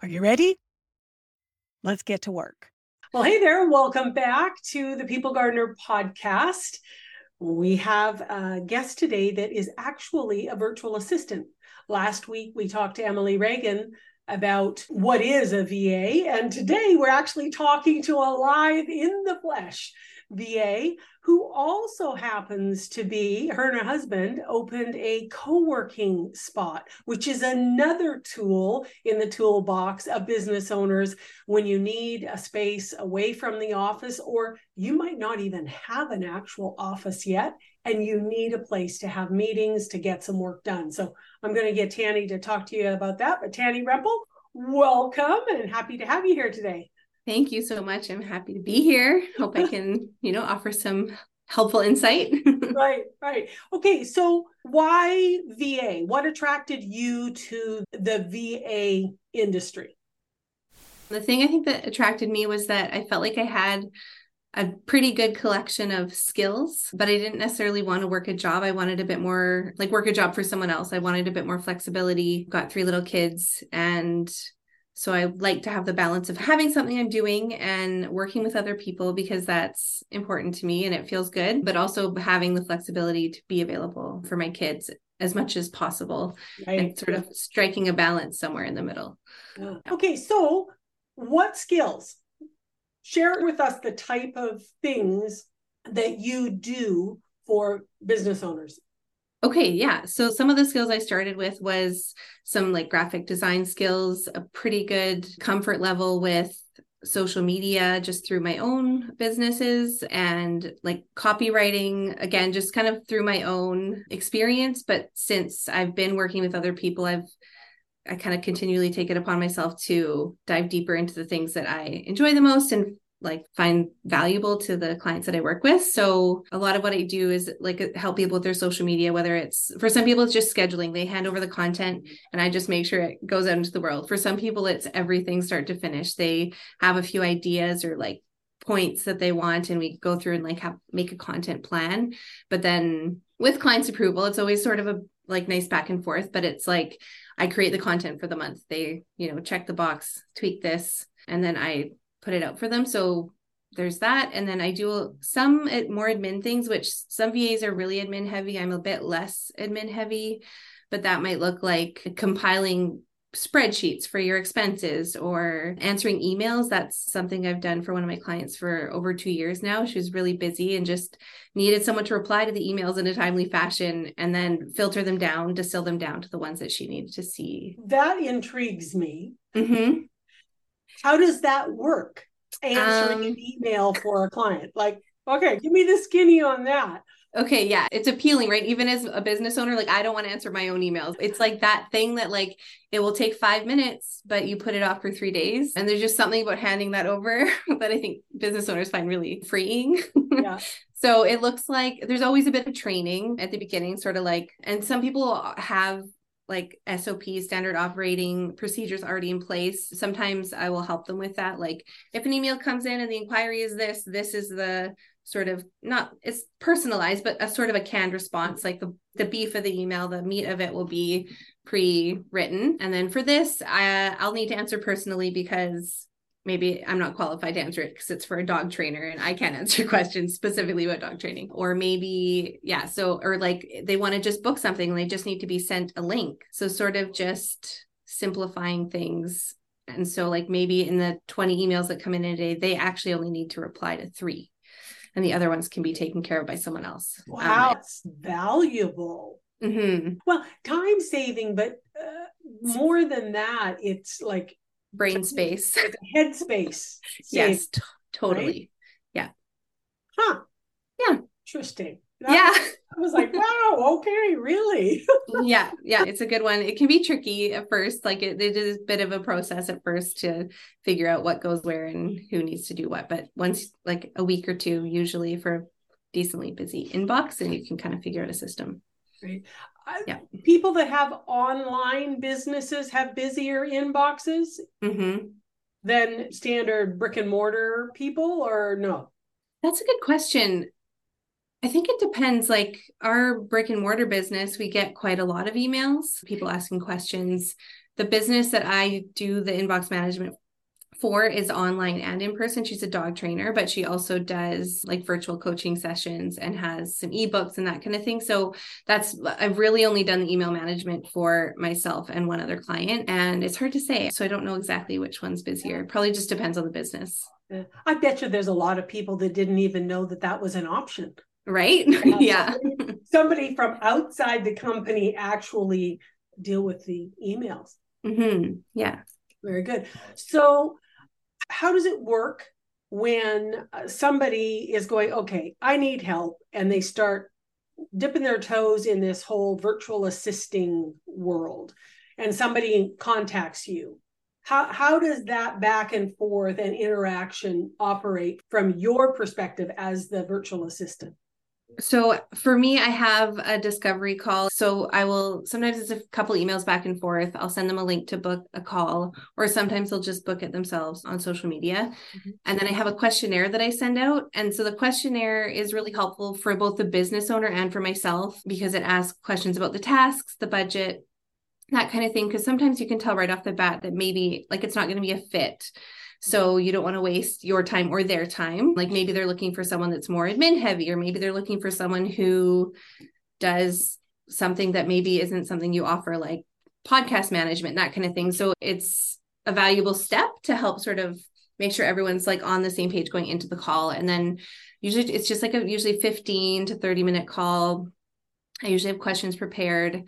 Are you ready? Let's get to work. Well, hey there. Welcome back to the People Gardener podcast. We have a guest today that is actually a virtual assistant. Last week, we talked to Emily Reagan about what is a VA, and today we're actually talking to a live in the flesh VA who also happens to be, her and her husband opened a co working spot, which is another tool in the toolbox of business owners when you need a space away from the office, or you might not even have an actual office yet and you need a place to have meetings to get some work done. So I'm going to get Tanny to talk to you about that. But Tanny Rempel, welcome and happy to have you here today. Thank you so much. I'm happy to be here. Hope I can, you know, offer some helpful insight. right, right. Okay, so why VA? What attracted you to the VA industry? The thing I think that attracted me was that I felt like I had a pretty good collection of skills, but I didn't necessarily want to work a job. I wanted a bit more like work a job for someone else. I wanted a bit more flexibility. Got three little kids and so I like to have the balance of having something I'm doing and working with other people because that's important to me and it feels good, but also having the flexibility to be available for my kids as much as possible right. and sort of striking a balance somewhere in the middle. Okay, so what skills? Share with us the type of things that you do for business owners. Okay, yeah. So some of the skills I started with was some like graphic design skills, a pretty good comfort level with social media just through my own businesses and like copywriting again just kind of through my own experience but since I've been working with other people I've I kind of continually take it upon myself to dive deeper into the things that I enjoy the most and like find valuable to the clients that I work with. So a lot of what I do is like help people with their social media, whether it's for some people, it's just scheduling. They hand over the content and I just make sure it goes out into the world. For some people, it's everything start to finish. They have a few ideas or like points that they want and we go through and like have make a content plan. But then with clients approval, it's always sort of a like nice back and forth, but it's like I create the content for the month. They, you know, check the box, tweak this, and then I put it out for them. So there's that. And then I do some more admin things, which some VAs are really admin heavy. I'm a bit less admin heavy, but that might look like compiling spreadsheets for your expenses or answering emails. That's something I've done for one of my clients for over two years now. She was really busy and just needed someone to reply to the emails in a timely fashion and then filter them down, distill them down to the ones that she needed to see. That intrigues me. Mm-hmm. How does that work? Answering um, an email for a client. Like, okay, give me the skinny on that. Okay, yeah, it's appealing, right? Even as a business owner, like I don't want to answer my own emails. It's like that thing that like it will take 5 minutes, but you put it off for 3 days. And there's just something about handing that over that I think business owners find really freeing. Yeah. so it looks like there's always a bit of training at the beginning, sort of like and some people have like SOP standard operating procedures already in place. Sometimes I will help them with that. Like if an email comes in and the inquiry is this, this is the sort of not it's personalized, but a sort of a canned response. Like the the beef of the email, the meat of it will be pre-written. And then for this, I I'll need to answer personally because maybe I'm not qualified to answer it because it's for a dog trainer and I can't answer questions specifically about dog training. Or maybe, yeah, so, or like they want to just book something and they just need to be sent a link. So, sort of just simplifying things And so, like maybe in the 20 emails that come in a day, they actually only need to reply to three, and the other ones can be taken care of by someone else. Wow, um, valuable. Mm-hmm. Well, time saving, but uh, more than that, it's like brain space, head space. yes, t- totally. Right? Yeah. Huh. Yeah. Interesting. That, yeah. I was like, wow, okay, really? yeah, yeah, it's a good one. It can be tricky at first. Like it, it is a bit of a process at first to figure out what goes where and who needs to do what. But once like a week or two, usually for a decently busy inbox, and you can kind of figure out a system. Right. Yeah. People that have online businesses have busier inboxes mm-hmm. than standard brick and mortar people, or no? That's a good question. I think it depends. Like our brick and mortar business, we get quite a lot of emails, people asking questions. The business that I do the inbox management for is online and in person. She's a dog trainer, but she also does like virtual coaching sessions and has some ebooks and that kind of thing. So that's, I've really only done the email management for myself and one other client. And it's hard to say. So I don't know exactly which one's busier. Probably just depends on the business. I bet you there's a lot of people that didn't even know that that was an option right yeah somebody, somebody, from outside the company actually deal with the emails mm-hmm. yeah very good. So how does it work when uh, somebody is going okay i need help and they start dipping their toes in this whole virtual assisting world and somebody contacts you? How, how does that back and forth and interaction operate from your perspective as the virtual assistant so for me, I have a discovery call. So I will sometimes it's a couple emails back and forth. I'll send them a link to book a call, or sometimes they'll just book it themselves on social media. Mm-hmm. And then I have a questionnaire that I send out. And so the questionnaire is really helpful for both the business owner and for myself because it asks questions about the tasks, the budget, that kind of thing. Because sometimes you can tell right off the bat that maybe like it's not going to be a fit. So you don't want to waste your time or their time. Like maybe they're looking for someone that's more admin heavy, or maybe they're looking for someone who does something that maybe isn't something you offer, like podcast management, that kind of thing. So it's a valuable step to help sort of make sure everyone's like on the same page going into the call. And then usually it's just like a usually 15 to 30 minute call. I usually have questions prepared.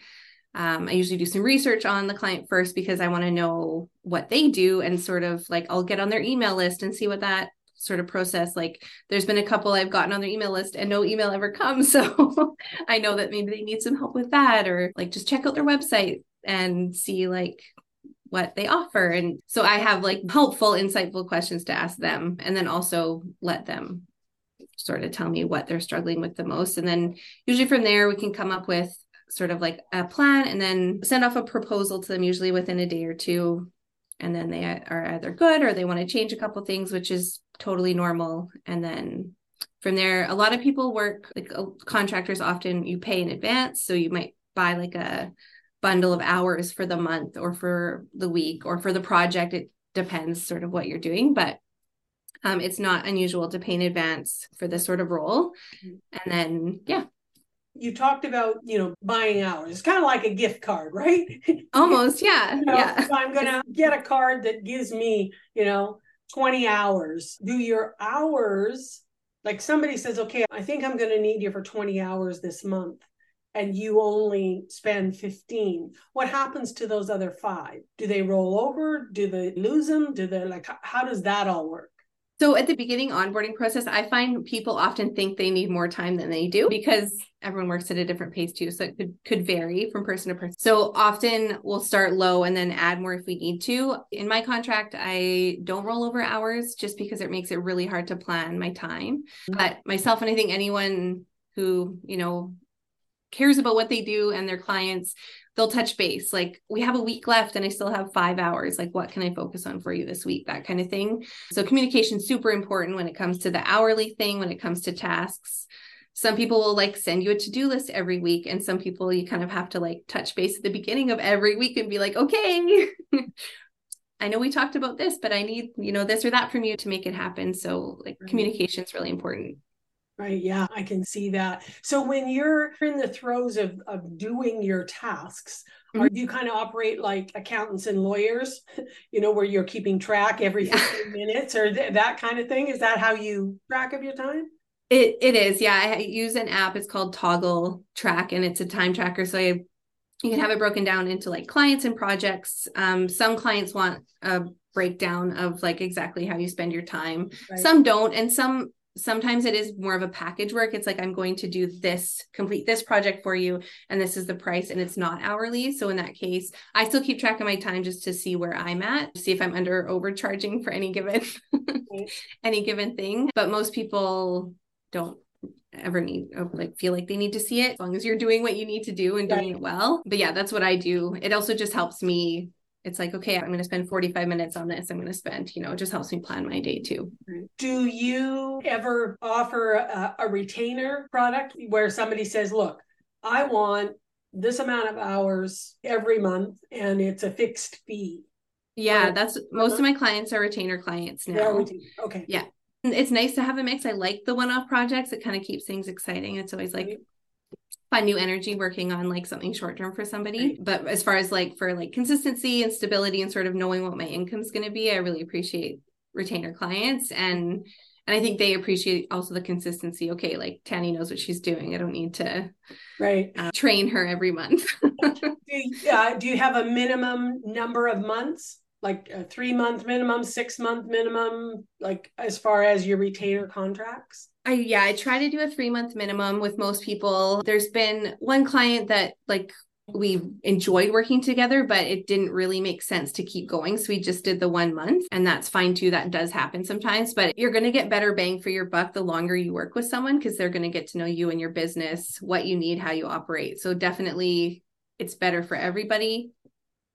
Um, I usually do some research on the client first because I want to know what they do and sort of like I'll get on their email list and see what that sort of process like there's been a couple I've gotten on their email list and no email ever comes so I know that maybe they need some help with that or like just check out their website and see like what they offer. And so I have like helpful insightful questions to ask them and then also let them sort of tell me what they're struggling with the most. And then usually from there we can come up with sort of like a plan and then send off a proposal to them usually within a day or two. And then they are either good or they want to change a couple things which is totally normal. And then from there a lot of people work like uh, contractors often you pay in advance. So you might buy like a bundle of hours for the month or for the week or for the project. It depends sort of what you're doing but um, it's not unusual to pay in advance for this sort of role. Mm-hmm. and then yeah you talked about you know buying hours it's kind of like a gift card right? Almost yeah you know, yeah. so i'm gonna get a card that gives me you know 20 hours do your hours like somebody says okay i think i'm gonna need you for 20 hours this month and you only spend 15 what happens to those other five? Do they roll over? Do they lose them? Do they like how does that all work so at the beginning onboarding process, I find people often think they need more time than they do because everyone works at a different pace too. So it could could vary from person to person. So often we'll start low and then add more if we need to. In my contract, I don't roll over hours just because it makes it really hard to plan my time. But myself and I think anyone who, you know, cares about what they do and their clients they'll touch base like we have a week left and i still have five hours. Like what can i focus on for you this week? That kind of thing. So communication super important when it comes to the hourly thing when it comes to tasks. Some people will like send you a to-do list every week and some people you kind of have to like touch base at the beginning of every week and be like okay. I know we talked about this but i need you know this or that from you to make it happen. So like mm-hmm. right. communication is really important Right. Yeah, I can see that. So when you're in the throes of, of doing your tasks, mm-hmm. are you kind of operate like accountants and lawyers, you know, where you're keeping track every 15 minutes or th- that kind of thing? Is that how you track of your time? It it is. Yeah, I use an app. It's called Toggl Track and it's a time tracker. So I you can have it broken down into like clients and projects. Um, some clients want a breakdown of like exactly how you spend your time. Right. Some don't, and some sometimes it is more of a package work. It's like I'm going to do this, complete this project for you, and this is the price, and it's not hourly. So in that case, I still keep track of my time just to see where I'm at, see if I'm under overcharging for any given any given thing. But most people don't ever need uh, like feel like they need to see it as long as you're doing what you need to do and doing it well but yeah that's what i do it also just helps me it's like okay i'm going to spend 45 minutes on this i'm going to spend you know it just helps me plan my day too do you ever offer a, a retainer product where somebody says look i want this amount of hours every month and it's a fixed fee yeah, that's most of uh-huh. my clients are retainer clients now. Okay. Yeah it's nice to have a mix. I like the one-off projects. It kind of keeps things exciting. It's always like fun new energy working on like something short term for somebody. Right. But as far as like for like consistency and stability and sort of knowing what my income is going to be, I really appreciate retainer clients and and I think they appreciate also the consistency. Okay, like Tanny knows what she's doing. I don't need to right uh, train her every month. do, you, uh, do you have a minimum number of months? like a three month minimum, six month minimum, like as far as your retainer contracts? I yeah, I try to do a three month minimum with most people. There's been one client that like we enjoyed working together, but it didn't really make sense to keep going. So we just did the one month, and that's fine too. That does happen sometimes, but you're going to get better bang for your buck the longer you work with someone because they're going to get to know you and your business, what you need, how you operate. So definitely it's better for everybody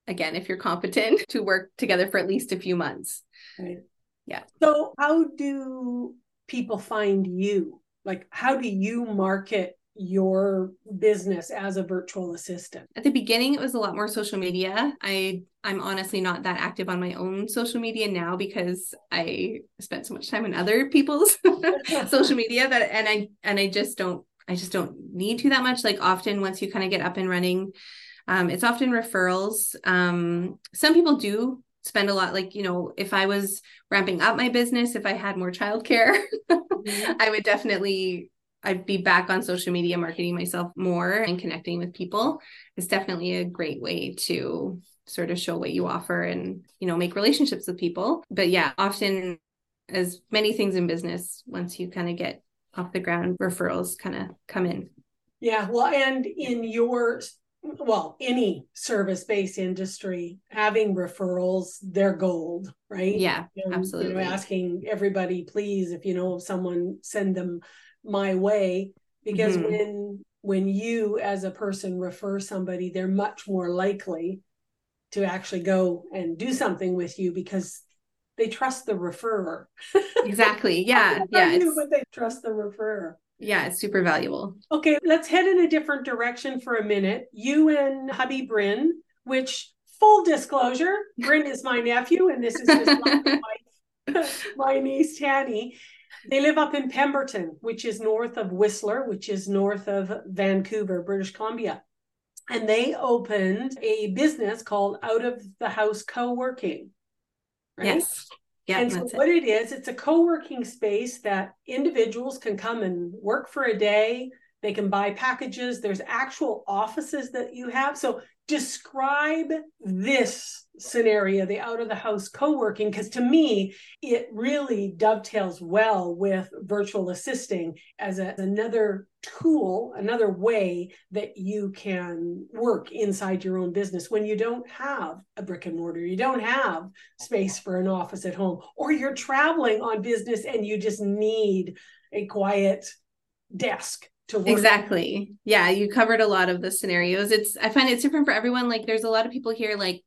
again if you're competent to work together for at least a few months right. yeah so how do people find you? Like how do you market your business as a virtual assistant? At the beginning it was a lot more social media. I i'm honestly not that active on my own social media now because i spent so much time on other people's social media that and i and i just don't i just don't need to that much. Like often once you kind of get up and running um, it's often referrals. Um, some people do spend a lot, like, you know, if I was ramping up my business, if I had more childcare, mm-hmm. I would definitely I'd be back on social media marketing myself more and connecting with people. It's definitely a great way to sort of show what you offer and, you know, make relationships with people. But yeah, often as many things in business, once you kind of get off the ground, referrals kind of come in. Yeah. Well, and in your well, any service based industry having referrals, they're gold, right? Yeah, and, absolutely. You know, asking everybody, please, if you know of someone, send them my way. Because mm-hmm. when when you as a person refer somebody, they're much more likely to actually go and do something with you because they trust the referrer. Exactly. Yeah. yeah. But they trust the referrer. Yeah, it's super valuable. Okay, let's head in a different direction for a minute. You and hubby Bryn, which full disclosure, Bryn is my nephew, and this is his wife, my niece Tanny. They live up in Pemberton, which is north of Whistler, which is north of Vancouver, British Columbia. And they opened a business called Out of the House Co working. Right? Yes. Yeah, and so what it. it is, it's a co-working space that individuals can come and work for a day. They can buy packages. There's actual offices that you have. So describe this scenario, the out of the house co working, because to me, it really dovetails well with virtual assisting as a, another tool, another way that you can work inside your own business when you don't have a brick and mortar, you don't have space for an office at home, or you're traveling on business and you just need a quiet desk to work. Exactly. Yeah, you covered a lot of the scenarios. It's I find it's different for everyone. Like there's a lot of people here like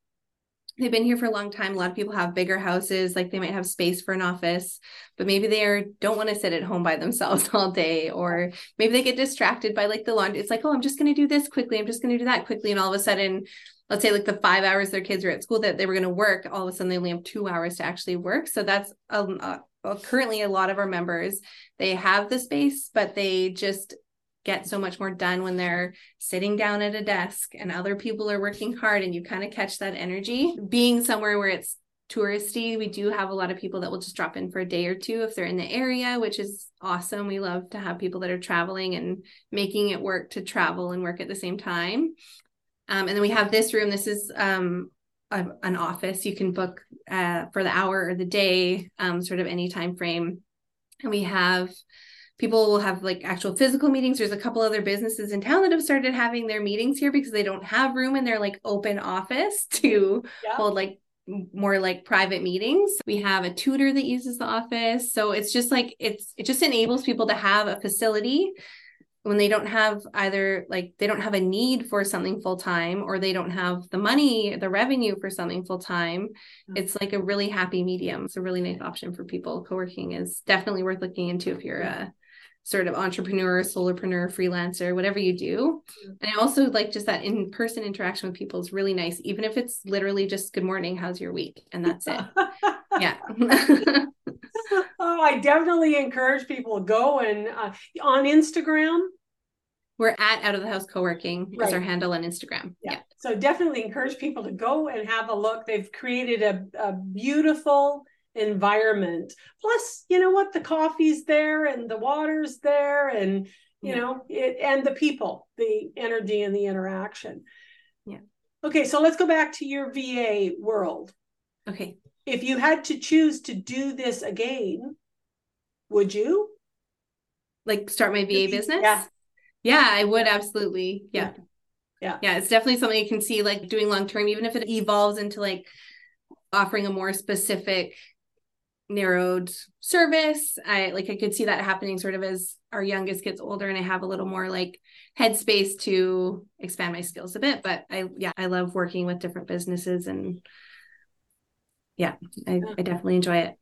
they've been here for a long time. A lot of people have bigger houses, like they might have space for an office, but maybe they are don't want to sit at home by themselves all day, or maybe they get distracted by like the laundry. It's like, oh, I'm just going to do this quickly. I'm just going to do that quickly, and all of a sudden, let's say like the five hours their kids are at school that they were going to work, all of a sudden they only have two hours to actually work. So that's a, well, currently a lot of our members they have the space, but they just get so much more done when they're sitting down at a desk and other people are working hard and you kind of catch that energy. Being somewhere where it's touristy, we do have a lot of people that will just drop in for a day or two if they're in the area, which is awesome. We love to have people that are traveling and making it work to travel and work at the same time. Um, and then we have this room. This is um, a, an office you can book uh, for the hour or the day, um, sort of any time frame. And we have people will have like actual physical meetings. There's a couple other businesses in town that have started having their meetings here because they don't have room in their like open office to yeah. hold like more like private meetings. We have a tutor that uses the office. So it's just like it's it just enables people to have a facility when they don't have either like they don't have a need for something full time or they don't have the money, the revenue for something full time. Mm-hmm. It's like a really happy medium. It's a really nice option for people. Co-working is definitely worth looking into if you're a sort of entrepreneur, solopreneur, freelancer, whatever you do. And I also like just that in person interaction with people is really nice, even if it's literally just good morning, how's your week? And that's it. yeah. oh, I definitely encourage people to go and uh, on Instagram. We're at Out of the House Co-working right. is our handle on Instagram. Yeah. yeah. So definitely encourage people to go and have a look. They've created a, a beautiful environment. Plus, you know what? The coffee's there and the water's there and you yeah. know it and the people, the energy and the interaction. Yeah. Okay, so let's go back to your VA world. Okay. If you had to choose to do this again, would you? Like start my VA business? Yeah. Yeah, I would absolutely. Yeah. Yeah. Yeah, it's definitely something you can see like doing long term, even if it evolves into like offering a more specific narrowed service. I like I could see that happening sort of as our youngest gets older and I have a little more like headspace to expand my skills a bit. But I yeah, I love working with different businesses and yeah, I, I definitely enjoy it.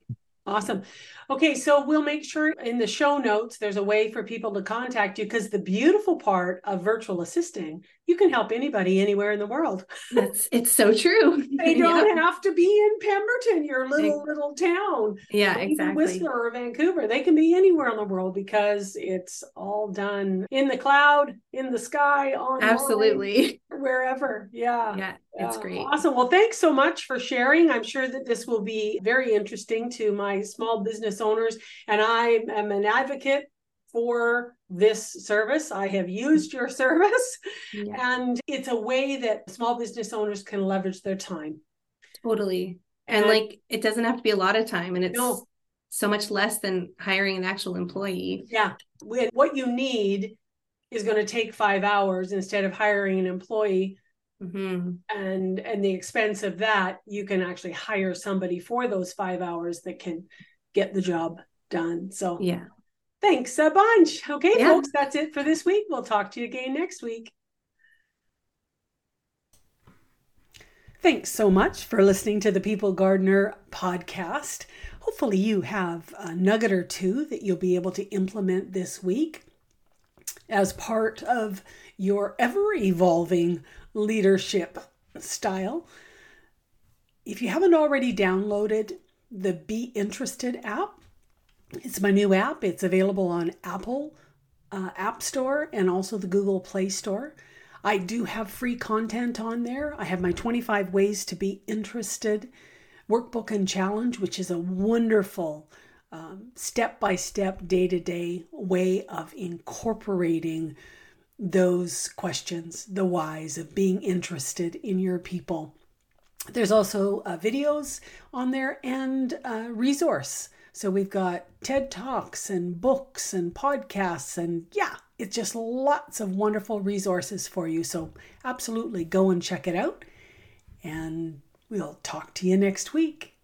Awesome. Okay, so we'll make sure in the show notes there's a way for people to contact you because the beautiful part of virtual assisting, you can help anybody anywhere in the world. That's it's so true. they don't have to be in Pemberton, your little little town. Yeah, exactly. Whistler or Vancouver. They can be anywhere in the world because it's all done in the cloud, in the sky, on absolutely wherever. Yeah. Yeah, it's great. Awesome. Well, thanks so much for sharing. I'm sure that this will be very interesting to my small business owners. And I am an advocate for this service. I have used your service, yeah. and it's a way that small business owners can leverage their time. Totally. And, and like it doesn't have to be a lot of time, and it's no. so much less than hiring an actual employee. Yeah. What you need is going to take five hours instead of hiring an employee. Mm-hmm. And and the expense of that, you can actually hire somebody for those five hours that can get the job done. So yeah. Thanks a bunch. Okay, yeah. folks, that's it for this week. We'll talk to you again next week. Thanks so much for listening to the People Gardener podcast. Hopefully, you have a nugget or two that you'll be able to implement this week as part of your ever evolving leadership style. If you haven't already downloaded the Be Interested app, it's my new app. It's available on Apple uh, App Store and also the Google Play Store. I do have free content on there. I have my 25 Ways to Be Interested workbook and challenge, which is a wonderful step by step, day to day way of incorporating those questions, the whys of being interested in your people. There's also uh, videos on there and uh, resource. So we've got TED Talks and books and podcasts, and yeah, it's just lots of wonderful resources for you. So absolutely go and check it out. And we'll talk to you next week.